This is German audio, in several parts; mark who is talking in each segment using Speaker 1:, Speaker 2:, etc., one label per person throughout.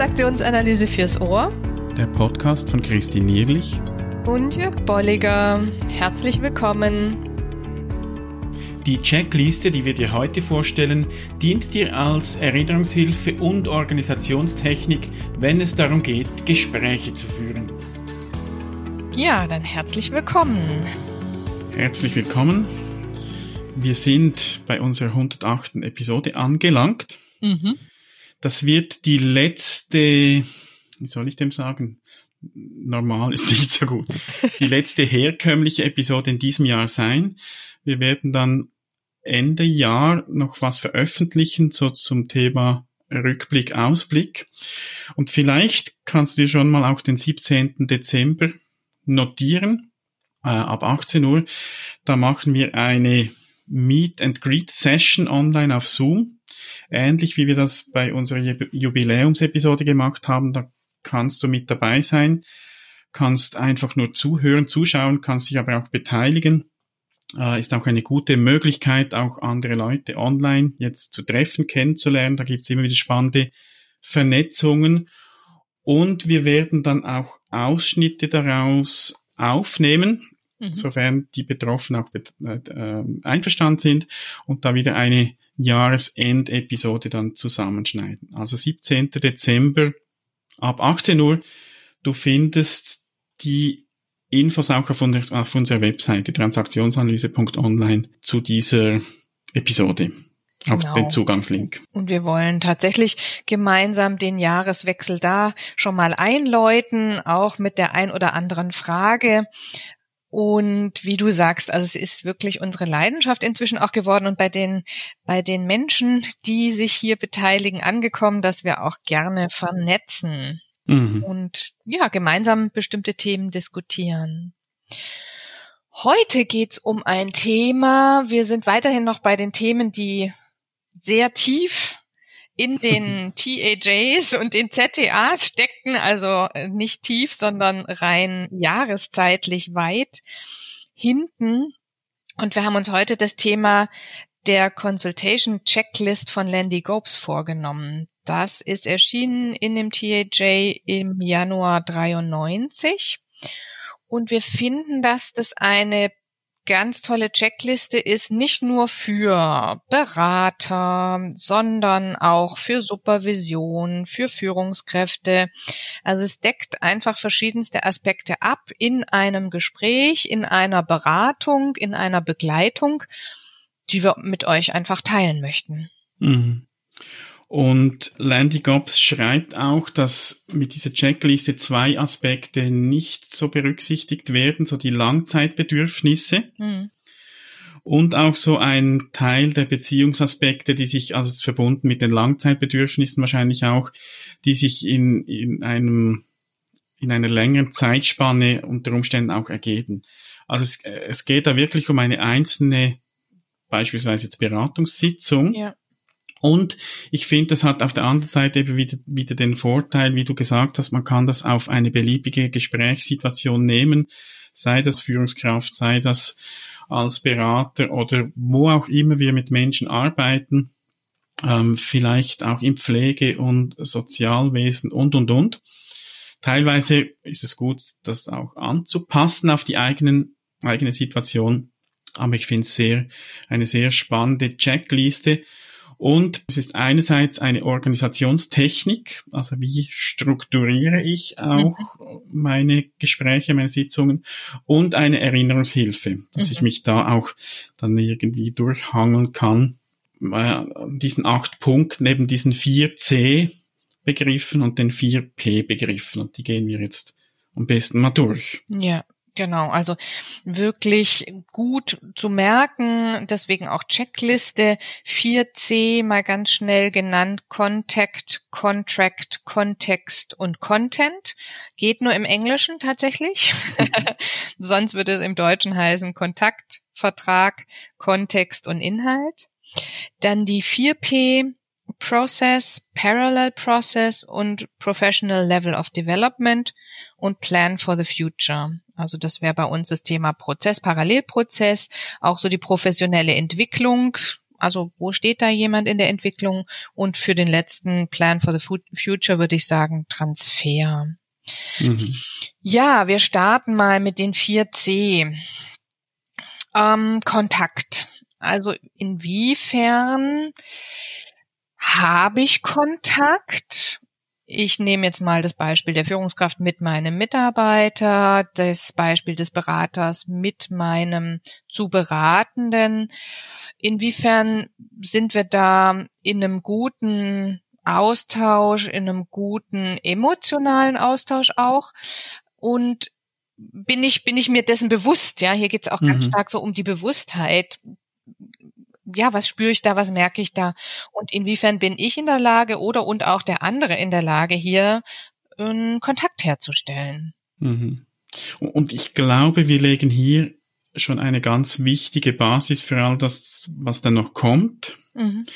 Speaker 1: Transaktionsanalyse fürs Ohr.
Speaker 2: Der Podcast von Christine Nierlich
Speaker 1: und Jörg Bolliger. Herzlich willkommen.
Speaker 2: Die Checkliste, die wir dir heute vorstellen, dient dir als Erinnerungshilfe und Organisationstechnik, wenn es darum geht, Gespräche zu führen.
Speaker 1: Ja, dann herzlich willkommen.
Speaker 2: Herzlich willkommen. Wir sind bei unserer 108. Episode angelangt. Mhm. Das wird die letzte, wie soll ich dem sagen? Normal ist nicht so gut. Die letzte herkömmliche Episode in diesem Jahr sein. Wir werden dann Ende Jahr noch was veröffentlichen, so zum Thema Rückblick, Ausblick. Und vielleicht kannst du dir schon mal auch den 17. Dezember notieren, äh, ab 18 Uhr. Da machen wir eine Meet and Greet Session online auf Zoom ähnlich wie wir das bei unserer Jubiläumsepisode gemacht haben. Da kannst du mit dabei sein, kannst einfach nur zuhören, zuschauen, kannst dich aber auch beteiligen. Äh, ist auch eine gute Möglichkeit, auch andere Leute online jetzt zu treffen, kennenzulernen. Da gibt's immer wieder spannende Vernetzungen. Und wir werden dann auch Ausschnitte daraus aufnehmen, mhm. sofern die Betroffenen auch äh, äh, einverstanden sind und da wieder eine Jahresendepisode dann zusammenschneiden. Also 17. Dezember ab 18 Uhr. Du findest die Infos auch auf, auf unserer Webseite transaktionsanalyse.online zu dieser Episode. Auch genau. den Zugangslink.
Speaker 1: Und wir wollen tatsächlich gemeinsam den Jahreswechsel da schon mal einläuten, auch mit der ein oder anderen Frage. Und wie du sagst, also es ist wirklich unsere Leidenschaft inzwischen auch geworden und bei den, bei den Menschen, die sich hier beteiligen, angekommen, dass wir auch gerne vernetzen mhm. und ja, gemeinsam bestimmte Themen diskutieren. Heute geht's um ein Thema. Wir sind weiterhin noch bei den Themen, die sehr tief in den TAJs und den ZTAs steckten, also äh, nicht tief, sondern rein jahreszeitlich weit hinten. Und wir haben uns heute das Thema der Consultation Checklist von Landy Gopes vorgenommen. Das ist erschienen in dem TAJ im Januar 93. Und wir finden, dass das eine ganz tolle Checkliste ist nicht nur für Berater, sondern auch für Supervision, für Führungskräfte. Also es deckt einfach verschiedenste Aspekte ab in einem Gespräch, in einer Beratung, in einer Begleitung, die wir mit euch einfach teilen möchten.
Speaker 2: Mhm. Und Landy Gobbs schreibt auch, dass mit dieser Checkliste zwei Aspekte nicht so berücksichtigt werden, so die Langzeitbedürfnisse. Mhm. Und auch so ein Teil der Beziehungsaspekte, die sich, also verbunden mit den Langzeitbedürfnissen wahrscheinlich auch, die sich in, in einem, in einer längeren Zeitspanne unter Umständen auch ergeben. Also es, es geht da wirklich um eine einzelne, beispielsweise jetzt Beratungssitzung. Ja und ich finde, das hat auf der anderen Seite eben wieder, wieder den Vorteil, wie du gesagt hast, man kann das auf eine beliebige Gesprächssituation nehmen, sei das Führungskraft, sei das als Berater oder wo auch immer wir mit Menschen arbeiten, ähm, vielleicht auch im Pflege- und Sozialwesen und, und, und. Teilweise ist es gut, das auch anzupassen auf die eigenen, eigene Situation. Aber ich finde es sehr, eine sehr spannende Checkliste, und es ist einerseits eine Organisationstechnik, also wie strukturiere ich auch mhm. meine Gespräche, meine Sitzungen und eine Erinnerungshilfe, dass mhm. ich mich da auch dann irgendwie durchhangeln kann. Äh, diesen acht Punkten, neben diesen vier C Begriffen und den vier P Begriffen. Und die gehen wir jetzt am besten mal durch.
Speaker 1: Ja. Genau, also wirklich gut zu merken, deswegen auch Checkliste 4C mal ganz schnell genannt, Contact, Contract, Kontext und Content. Geht nur im Englischen tatsächlich. Sonst würde es im Deutschen heißen Kontakt, Vertrag, Kontext und Inhalt. Dann die 4P, Process, Parallel Process und Professional Level of Development und Plan for the Future. Also das wäre bei uns das Thema Prozess, Parallelprozess, auch so die professionelle Entwicklung Also wo steht da jemand in der Entwicklung? Und für den letzten Plan for the Future würde ich sagen Transfer. Mhm. Ja, wir starten mal mit den 4C. Ähm, Kontakt. Also inwiefern habe ich Kontakt? Ich nehme jetzt mal das Beispiel der Führungskraft mit meinem Mitarbeiter, das Beispiel des Beraters mit meinem zu Beratenden. Inwiefern sind wir da in einem guten Austausch, in einem guten emotionalen Austausch auch? Und bin ich, bin ich mir dessen bewusst, ja, hier geht es auch mhm. ganz stark so um die Bewusstheit. Ja, was spüre ich da, was merke ich da? Und inwiefern bin ich in der Lage oder und auch der andere in der Lage, hier einen Kontakt herzustellen?
Speaker 2: Mhm. Und ich glaube, wir legen hier schon eine ganz wichtige Basis für all das, was dann noch kommt. Mhm.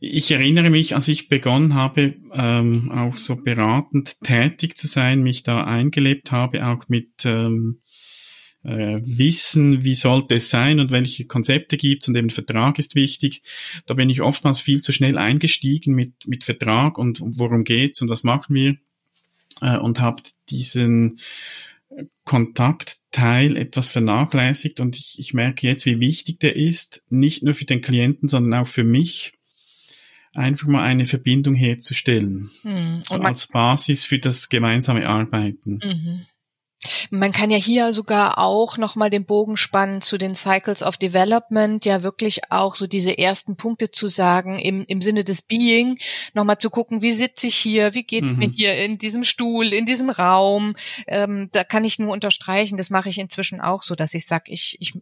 Speaker 2: Ich erinnere mich, als ich begonnen habe, ähm, auch so beratend tätig zu sein, mich da eingelebt habe, auch mit ähm, äh, Wissen, wie sollte es sein und welche Konzepte gibt es und eben Vertrag ist wichtig. Da bin ich oftmals viel zu schnell eingestiegen mit, mit Vertrag und, worum geht's und was machen wir äh, und habe diesen Kontaktteil etwas vernachlässigt und ich, ich merke jetzt, wie wichtig der ist, nicht nur für den Klienten, sondern auch für mich einfach mal eine Verbindung herzustellen. Mhm. So als Basis für das gemeinsame Arbeiten. Mhm.
Speaker 1: Man kann ja hier sogar auch nochmal den Bogen spannen zu den Cycles of Development, ja wirklich auch so diese ersten Punkte zu sagen, im, im Sinne des Being, nochmal zu gucken, wie sitze ich hier, wie geht mhm. mir hier in diesem Stuhl, in diesem Raum. Ähm, da kann ich nur unterstreichen, das mache ich inzwischen auch so, dass ich sage, ich, ich,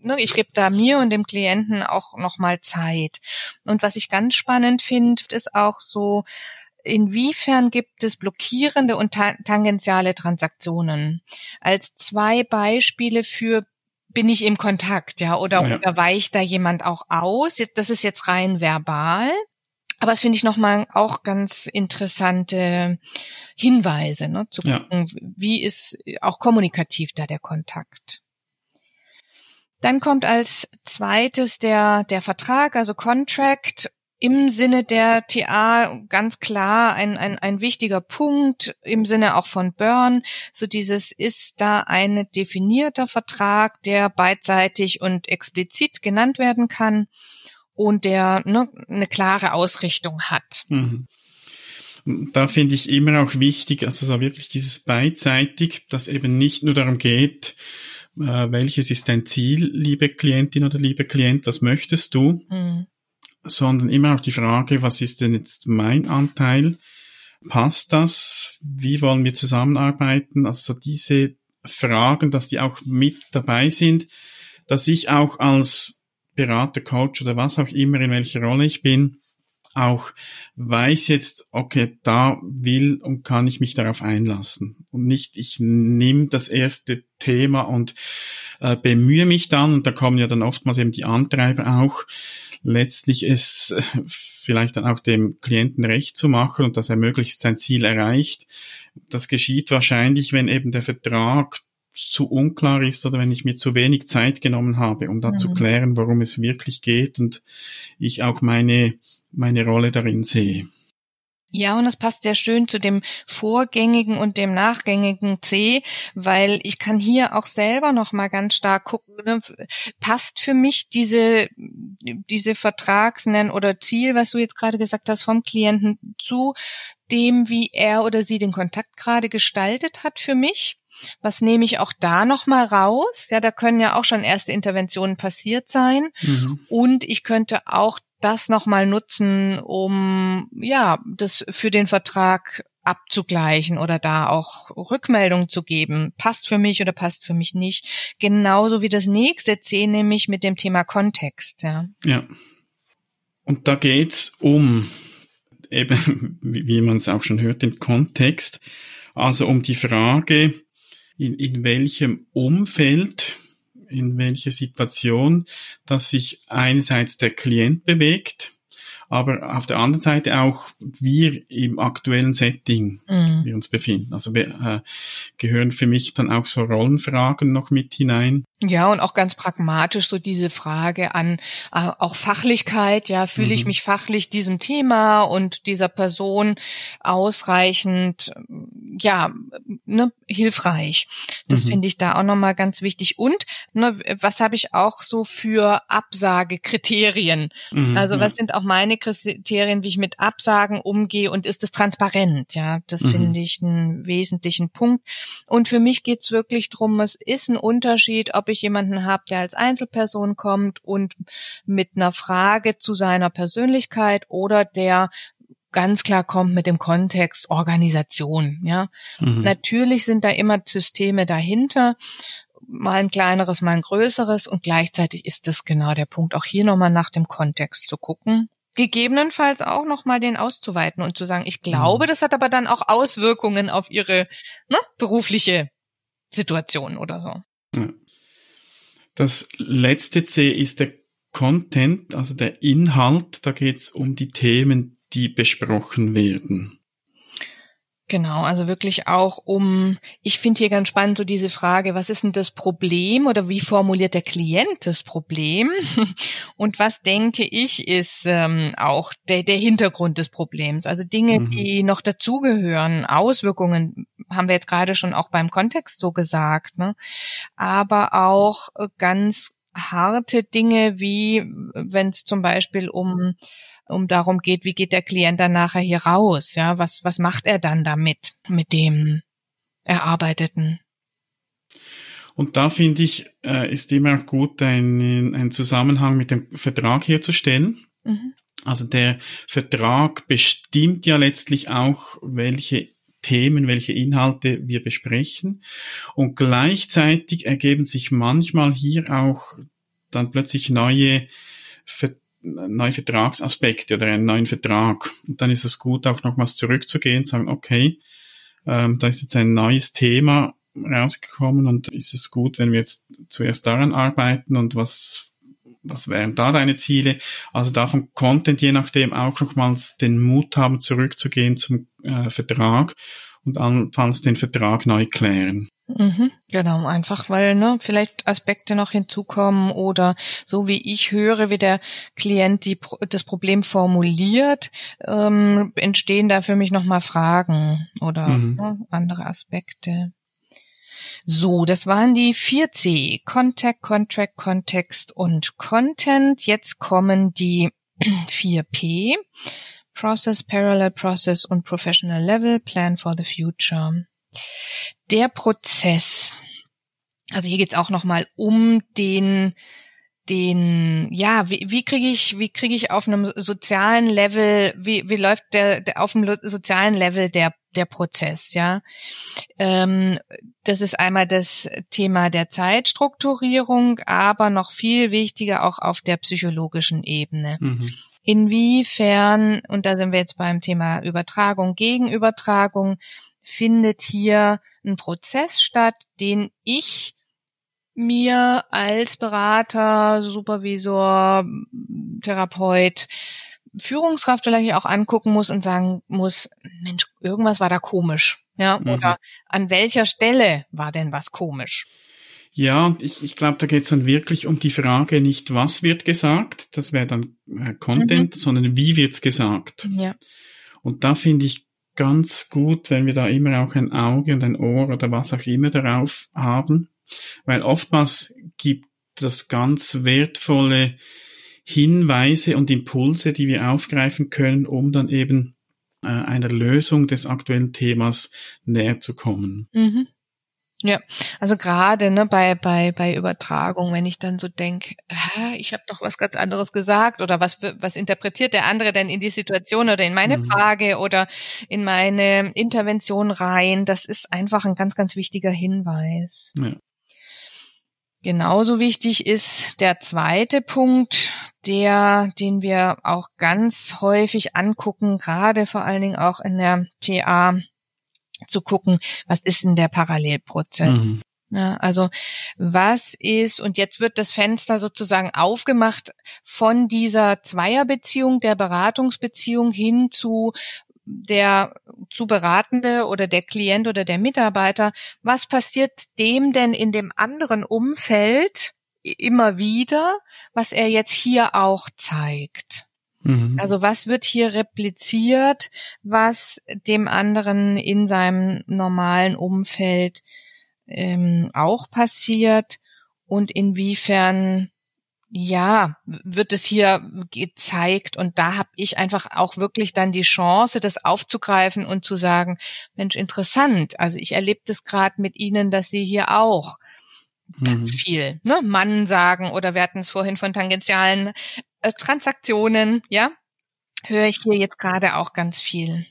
Speaker 1: ne, ich gebe da mir und dem Klienten auch nochmal Zeit. Und was ich ganz spannend finde, ist auch so, Inwiefern gibt es blockierende und ta tangentiale Transaktionen? Als zwei Beispiele für bin ich im Kontakt, ja, oder, ja. oder weicht da jemand auch aus? Das ist jetzt rein verbal. Aber das finde ich nochmal auch ganz interessante Hinweise, ne, zu gucken, ja. wie ist auch kommunikativ da der Kontakt. Dann kommt als zweites der, der Vertrag, also Contract im Sinne der TA ganz klar ein, ein, ein wichtiger Punkt im Sinne auch von Burn. So dieses ist da ein definierter Vertrag, der beidseitig und explizit genannt werden kann und der ne, eine klare Ausrichtung hat. Mhm.
Speaker 2: Da finde ich immer auch wichtig, also so wirklich dieses beidseitig, dass eben nicht nur darum geht, äh, welches ist dein Ziel, liebe Klientin oder liebe Klient, was möchtest du, mhm sondern immer auch die Frage, was ist denn jetzt mein Anteil? Passt das? Wie wollen wir zusammenarbeiten? Also diese Fragen, dass die auch mit dabei sind, dass ich auch als Berater, Coach oder was auch immer, in welcher Rolle ich bin, auch weiß jetzt, okay, da will und kann ich mich darauf einlassen. Und nicht, ich nehme das erste Thema und äh, bemühe mich dann, und da kommen ja dann oftmals eben die Antreiber auch, letztlich es vielleicht dann auch dem Klienten recht zu machen und dass er möglichst sein Ziel erreicht. Das geschieht wahrscheinlich, wenn eben der Vertrag zu unklar ist oder wenn ich mir zu wenig Zeit genommen habe, um da mhm. zu klären, worum es wirklich geht und ich auch meine, meine Rolle darin sehe.
Speaker 1: Ja, und das passt sehr schön zu dem vorgängigen und dem nachgängigen C, weil ich kann hier auch selber noch mal ganz stark gucken, ne, passt für mich diese diese Vertragsnennen oder Ziel, was du jetzt gerade gesagt hast vom Klienten zu dem, wie er oder sie den Kontakt gerade gestaltet hat für mich? Was nehme ich auch da noch mal raus? Ja, da können ja auch schon erste Interventionen passiert sein. Mhm. Und ich könnte auch das nochmal nutzen, um ja das für den Vertrag abzugleichen oder da auch Rückmeldung zu geben. Passt für mich oder passt für mich nicht. Genauso wie das nächste C, nämlich mit dem Thema Kontext. Ja.
Speaker 2: ja. Und da geht's um eben, wie man es auch schon hört, den Kontext. Also um die Frage, in, in welchem Umfeld in welche Situation, dass sich einerseits der Klient bewegt, aber auf der anderen Seite auch wir im aktuellen Setting mhm. wir uns befinden. Also wir, äh, gehören für mich dann auch so Rollenfragen noch mit hinein.
Speaker 1: Ja, und auch ganz pragmatisch so diese Frage an äh, auch Fachlichkeit. Ja, fühle mhm. ich mich fachlich diesem Thema und dieser Person ausreichend, ja, ne, hilfreich. Das mhm. finde ich da auch nochmal ganz wichtig. Und ne, was habe ich auch so für Absagekriterien? Mhm, also was ja. sind auch meine Kriterien, wie ich mit Absagen umgehe und ist es transparent? Ja, das mhm. finde ich einen wesentlichen Punkt. Und für mich geht es wirklich drum, es ist ein Unterschied, ob ich jemanden habe, der als Einzelperson kommt und mit einer Frage zu seiner Persönlichkeit oder der ganz klar kommt mit dem Kontext Organisation, ja. Mhm. Natürlich sind da immer Systeme dahinter, mal ein kleineres, mal ein größeres und gleichzeitig ist das genau der Punkt, auch hier nochmal nach dem Kontext zu gucken. Gegebenenfalls auch nochmal den auszuweiten und zu sagen, ich glaube, mhm. das hat aber dann auch Auswirkungen auf ihre ne, berufliche Situation oder so. Ja.
Speaker 2: Das letzte C ist der Content, also der Inhalt. Da geht es um die Themen, die besprochen werden.
Speaker 1: Genau, also wirklich auch um, ich finde hier ganz spannend so diese Frage, was ist denn das Problem oder wie formuliert der Klient das Problem und was denke ich ist ähm, auch der, der Hintergrund des Problems. Also Dinge, mhm. die noch dazugehören, Auswirkungen, haben wir jetzt gerade schon auch beim Kontext so gesagt, ne? aber auch ganz harte Dinge wie, wenn es zum Beispiel um um darum geht, wie geht der Klient dann nachher hier raus? Ja, was, was macht er dann damit, mit dem Erarbeiteten?
Speaker 2: Und da finde ich, äh, ist immer auch gut, einen, einen Zusammenhang mit dem Vertrag herzustellen. Mhm. Also der Vertrag bestimmt ja letztlich auch, welche Themen, welche Inhalte wir besprechen. Und gleichzeitig ergeben sich manchmal hier auch dann plötzlich neue Ver neue Vertragsaspekte oder einen neuen Vertrag. Und dann ist es gut, auch nochmals zurückzugehen, sagen, okay, ähm, da ist jetzt ein neues Thema rausgekommen und ist es gut, wenn wir jetzt zuerst daran arbeiten und was was wären da deine Ziele? Also davon Content je nachdem auch nochmals den Mut haben, zurückzugehen zum äh, Vertrag und anfangs den Vertrag neu klären.
Speaker 1: Mhm, genau, einfach weil ne, vielleicht Aspekte noch hinzukommen oder so wie ich höre, wie der Klient die, das Problem formuliert, ähm, entstehen da für mich nochmal Fragen oder mhm. ne, andere Aspekte. So, das waren die 4C. Contact, Contract, Kontext und Content. Jetzt kommen die 4P. Process, Parallel Process und Professional Level, Plan for the Future. Der Prozess, also hier geht's auch nochmal um den den, ja, wie, wie kriege ich, wie kriege ich auf einem sozialen Level, wie, wie läuft der, der auf einem sozialen Level der der Prozess, ja. Ähm, das ist einmal das Thema der Zeitstrukturierung, aber noch viel wichtiger auch auf der psychologischen Ebene. Mhm. Inwiefern, und da sind wir jetzt beim Thema Übertragung, Gegenübertragung, findet hier ein Prozess statt, den ich mir als Berater, Supervisor, Therapeut, Führungskraft vielleicht auch angucken muss und sagen muss, Mensch, irgendwas war da komisch. Ja, mhm. oder an welcher Stelle war denn was komisch?
Speaker 2: Ja, ich, ich glaube, da geht es dann wirklich um die Frage nicht, was wird gesagt, das wäre dann äh, Content, mhm. sondern wie wird's gesagt. Ja. Und da finde ich ganz gut, wenn wir da immer auch ein Auge und ein Ohr oder was auch immer darauf haben, weil oftmals gibt das ganz wertvolle Hinweise und Impulse, die wir aufgreifen können, um dann eben äh, einer Lösung des aktuellen Themas näher zu kommen. Mhm.
Speaker 1: Ja, also gerade ne, bei, bei, bei Übertragung, wenn ich dann so denke, ich habe doch was ganz anderes gesagt oder was, was interpretiert der andere denn in die Situation oder in meine mhm. Frage oder in meine Intervention rein, das ist einfach ein ganz, ganz wichtiger Hinweis. Ja. Genauso wichtig ist der zweite Punkt, der, den wir auch ganz häufig angucken, gerade vor allen Dingen auch in der TA zu gucken, was ist denn der Parallelprozess? Mhm. Ja, also was ist, und jetzt wird das Fenster sozusagen aufgemacht von dieser Zweierbeziehung, der Beratungsbeziehung hin zu der zu beratende oder der Klient oder der Mitarbeiter, was passiert dem denn in dem anderen Umfeld immer wieder, was er jetzt hier auch zeigt? Mhm. Also was wird hier repliziert, was dem anderen in seinem normalen Umfeld ähm, auch passiert und inwiefern ja, wird es hier gezeigt und da habe ich einfach auch wirklich dann die Chance, das aufzugreifen und zu sagen, Mensch, interessant. Also ich erlebe das gerade mit Ihnen, dass Sie hier auch ganz mhm. viel ne, Mann sagen oder wir hatten es vorhin von tangentialen äh, Transaktionen, ja, höre ich hier jetzt gerade auch ganz viel.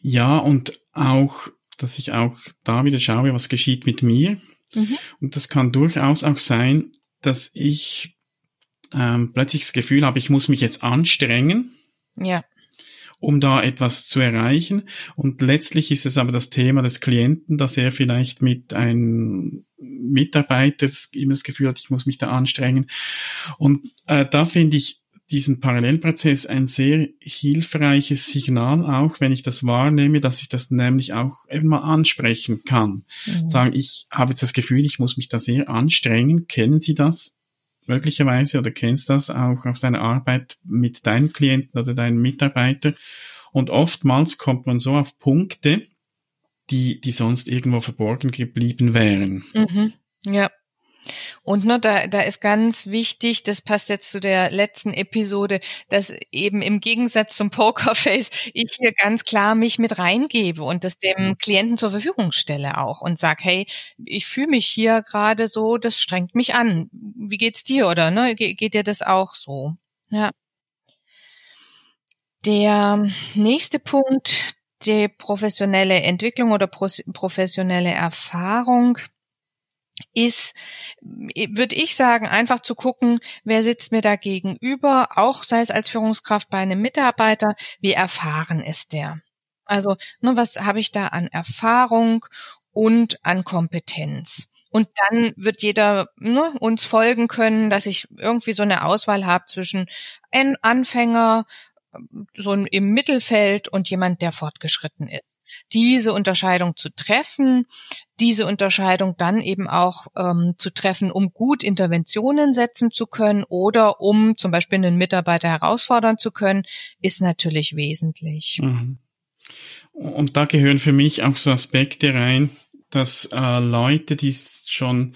Speaker 2: Ja, und auch, dass ich auch da wieder schaue, was geschieht mit mir. Mhm. Und das kann durchaus auch sein, dass ich ähm, plötzlich das Gefühl habe, ich muss mich jetzt anstrengen.
Speaker 1: Ja.
Speaker 2: Um da etwas zu erreichen. Und letztlich ist es aber das Thema des Klienten, dass er vielleicht mit einem Mitarbeiter immer das Gefühl hat, ich muss mich da anstrengen. Und äh, da finde ich diesen Parallelprozess ein sehr hilfreiches Signal, auch wenn ich das wahrnehme, dass ich das nämlich auch eben mal ansprechen kann. Mhm. Sagen, ich habe jetzt das Gefühl, ich muss mich da sehr anstrengen. Kennen Sie das möglicherweise oder kennst das auch aus deiner Arbeit mit deinen Klienten oder deinen Mitarbeitern? Und oftmals kommt man so auf Punkte, die, die sonst irgendwo verborgen geblieben wären.
Speaker 1: Mhm. Ja. Und ne, da, da ist ganz wichtig, das passt jetzt zu der letzten Episode, dass eben im Gegensatz zum Pokerface ich hier ganz klar mich mit reingebe und das dem mhm. Klienten zur Verfügung stelle auch und sag, hey, ich fühle mich hier gerade so, das strengt mich an. Wie geht's dir oder ne? Ge geht dir das auch so? Ja. Der nächste Punkt, die professionelle Entwicklung oder professionelle Erfahrung ist, würde ich sagen, einfach zu gucken, wer sitzt mir da gegenüber, auch sei es als Führungskraft bei einem Mitarbeiter, wie erfahren ist der? Also, ne, was habe ich da an Erfahrung und an Kompetenz? Und dann wird jeder ne, uns folgen können, dass ich irgendwie so eine Auswahl habe zwischen ein Anfänger, so im Mittelfeld und jemand, der fortgeschritten ist. Diese Unterscheidung zu treffen, diese Unterscheidung dann eben auch ähm, zu treffen, um gut Interventionen setzen zu können oder um zum Beispiel einen Mitarbeiter herausfordern zu können, ist natürlich wesentlich. Mhm.
Speaker 2: Und da gehören für mich auch so Aspekte rein, dass äh, Leute, die schon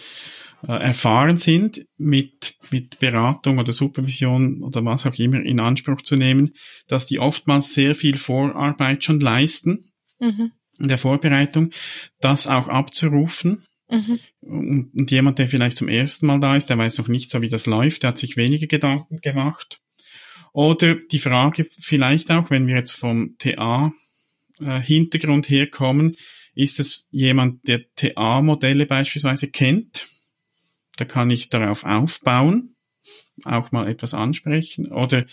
Speaker 2: äh, erfahren sind, mit, mit Beratung oder Supervision oder was auch immer in Anspruch zu nehmen, dass die oftmals sehr viel Vorarbeit schon leisten mhm. in der Vorbereitung, das auch abzurufen. Mhm. Und, und jemand, der vielleicht zum ersten Mal da ist, der weiß noch nicht so, wie das läuft, der hat sich weniger Gedanken gemacht. Oder die Frage vielleicht auch, wenn wir jetzt vom TA-Hintergrund äh, herkommen, ist es jemand, der TA-Modelle beispielsweise kennt da kann ich darauf aufbauen, auch mal etwas ansprechen. Oder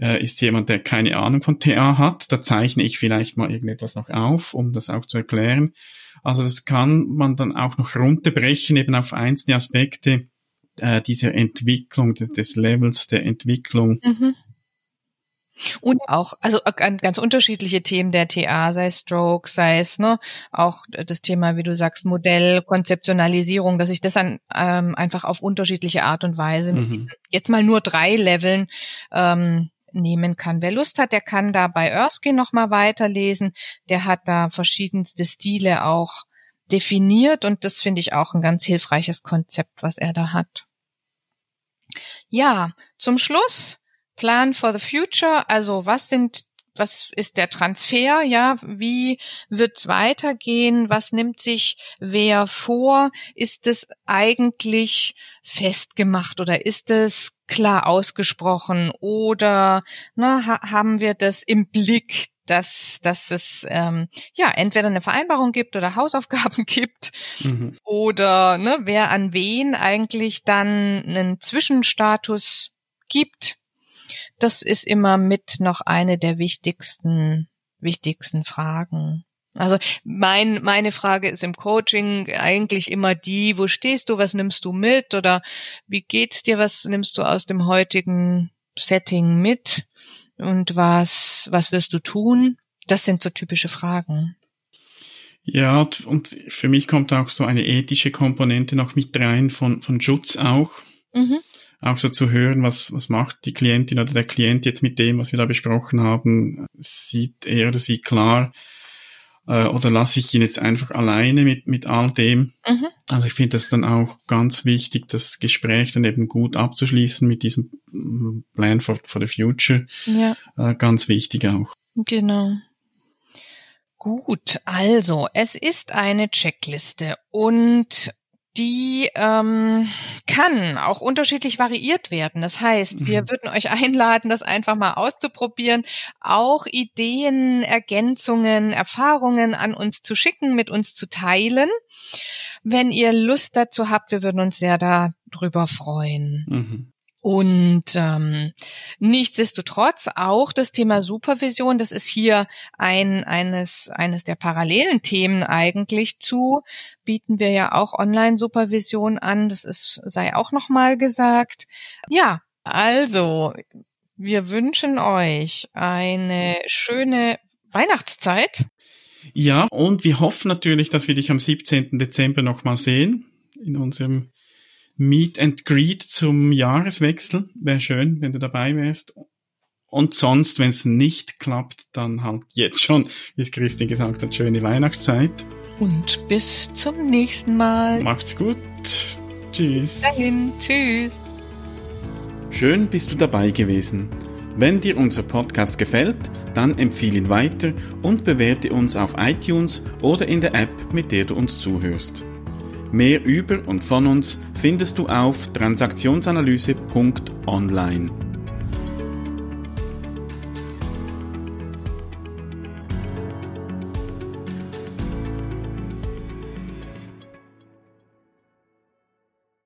Speaker 2: äh, ist jemand, der keine Ahnung von TA hat, da zeichne ich vielleicht mal irgendetwas noch auf, um das auch zu erklären. Also das kann man dann auch noch runterbrechen, eben auf einzelne Aspekte äh, dieser Entwicklung, des, des Levels der Entwicklung. Mhm.
Speaker 1: Und auch, also ganz unterschiedliche Themen der TA, sei es Stroke, sei es ne, auch das Thema, wie du sagst, Modell, Konzeptionalisierung, dass ich das dann ähm, einfach auf unterschiedliche Art und Weise mhm. jetzt mal nur drei Leveln ähm, nehmen kann. Wer Lust hat, der kann da bei Erskine nochmal weiterlesen. Der hat da verschiedenste Stile auch definiert und das finde ich auch ein ganz hilfreiches Konzept, was er da hat. Ja, zum Schluss Plan for the Future, also was sind was ist der Transfer, ja, wie wird's weitergehen, was nimmt sich wer vor, ist es eigentlich festgemacht oder ist es klar ausgesprochen oder na, ha haben wir das im Blick, dass, dass es ähm, ja entweder eine Vereinbarung gibt oder Hausaufgaben gibt mhm. oder ne, wer an wen eigentlich dann einen Zwischenstatus gibt das ist immer mit noch eine der wichtigsten, wichtigsten Fragen. Also mein, meine Frage ist im Coaching eigentlich immer die, wo stehst du, was nimmst du mit oder wie geht's dir, was nimmst du aus dem heutigen Setting mit und was, was wirst du tun? Das sind so typische Fragen.
Speaker 2: Ja, und für mich kommt auch so eine ethische Komponente noch mit rein von, von Schutz auch. Mhm. Auch so zu hören, was, was macht die Klientin oder der Klient jetzt mit dem, was wir da besprochen haben. Sieht er oder sie klar, äh, oder lasse ich ihn jetzt einfach alleine mit, mit all dem? Mhm. Also ich finde das dann auch ganz wichtig, das Gespräch dann eben gut abzuschließen mit diesem mm, Plan for, for the Future. Ja. Äh, ganz wichtig auch.
Speaker 1: Genau. Gut, also es ist eine Checkliste und die ähm, kann auch unterschiedlich variiert werden. Das heißt, mhm. wir würden euch einladen, das einfach mal auszuprobieren, auch Ideen, Ergänzungen, Erfahrungen an uns zu schicken, mit uns zu teilen. Wenn ihr Lust dazu habt, wir würden uns sehr darüber freuen. Mhm. Und ähm, nichtsdestotrotz auch das Thema Supervision, das ist hier ein eines eines der parallelen Themen eigentlich zu bieten wir ja auch Online-Supervision an. Das ist sei auch noch mal gesagt. Ja, also wir wünschen euch eine schöne Weihnachtszeit.
Speaker 2: Ja, und wir hoffen natürlich, dass wir dich am 17. Dezember noch mal sehen in unserem Meet and Greet zum Jahreswechsel. Wäre schön, wenn du dabei wärst. Und sonst, wenn es nicht klappt, dann halt jetzt schon, wie es Christine gesagt hat, schöne Weihnachtszeit.
Speaker 1: Und bis zum nächsten Mal.
Speaker 2: Macht's gut. Tschüss.
Speaker 1: Dahin. Tschüss.
Speaker 2: Schön bist du dabei gewesen. Wenn dir unser Podcast gefällt, dann empfehle ihn weiter und bewerte uns auf iTunes oder in der App, mit der du uns zuhörst. Mehr über und von uns findest du auf transaktionsanalyse.online.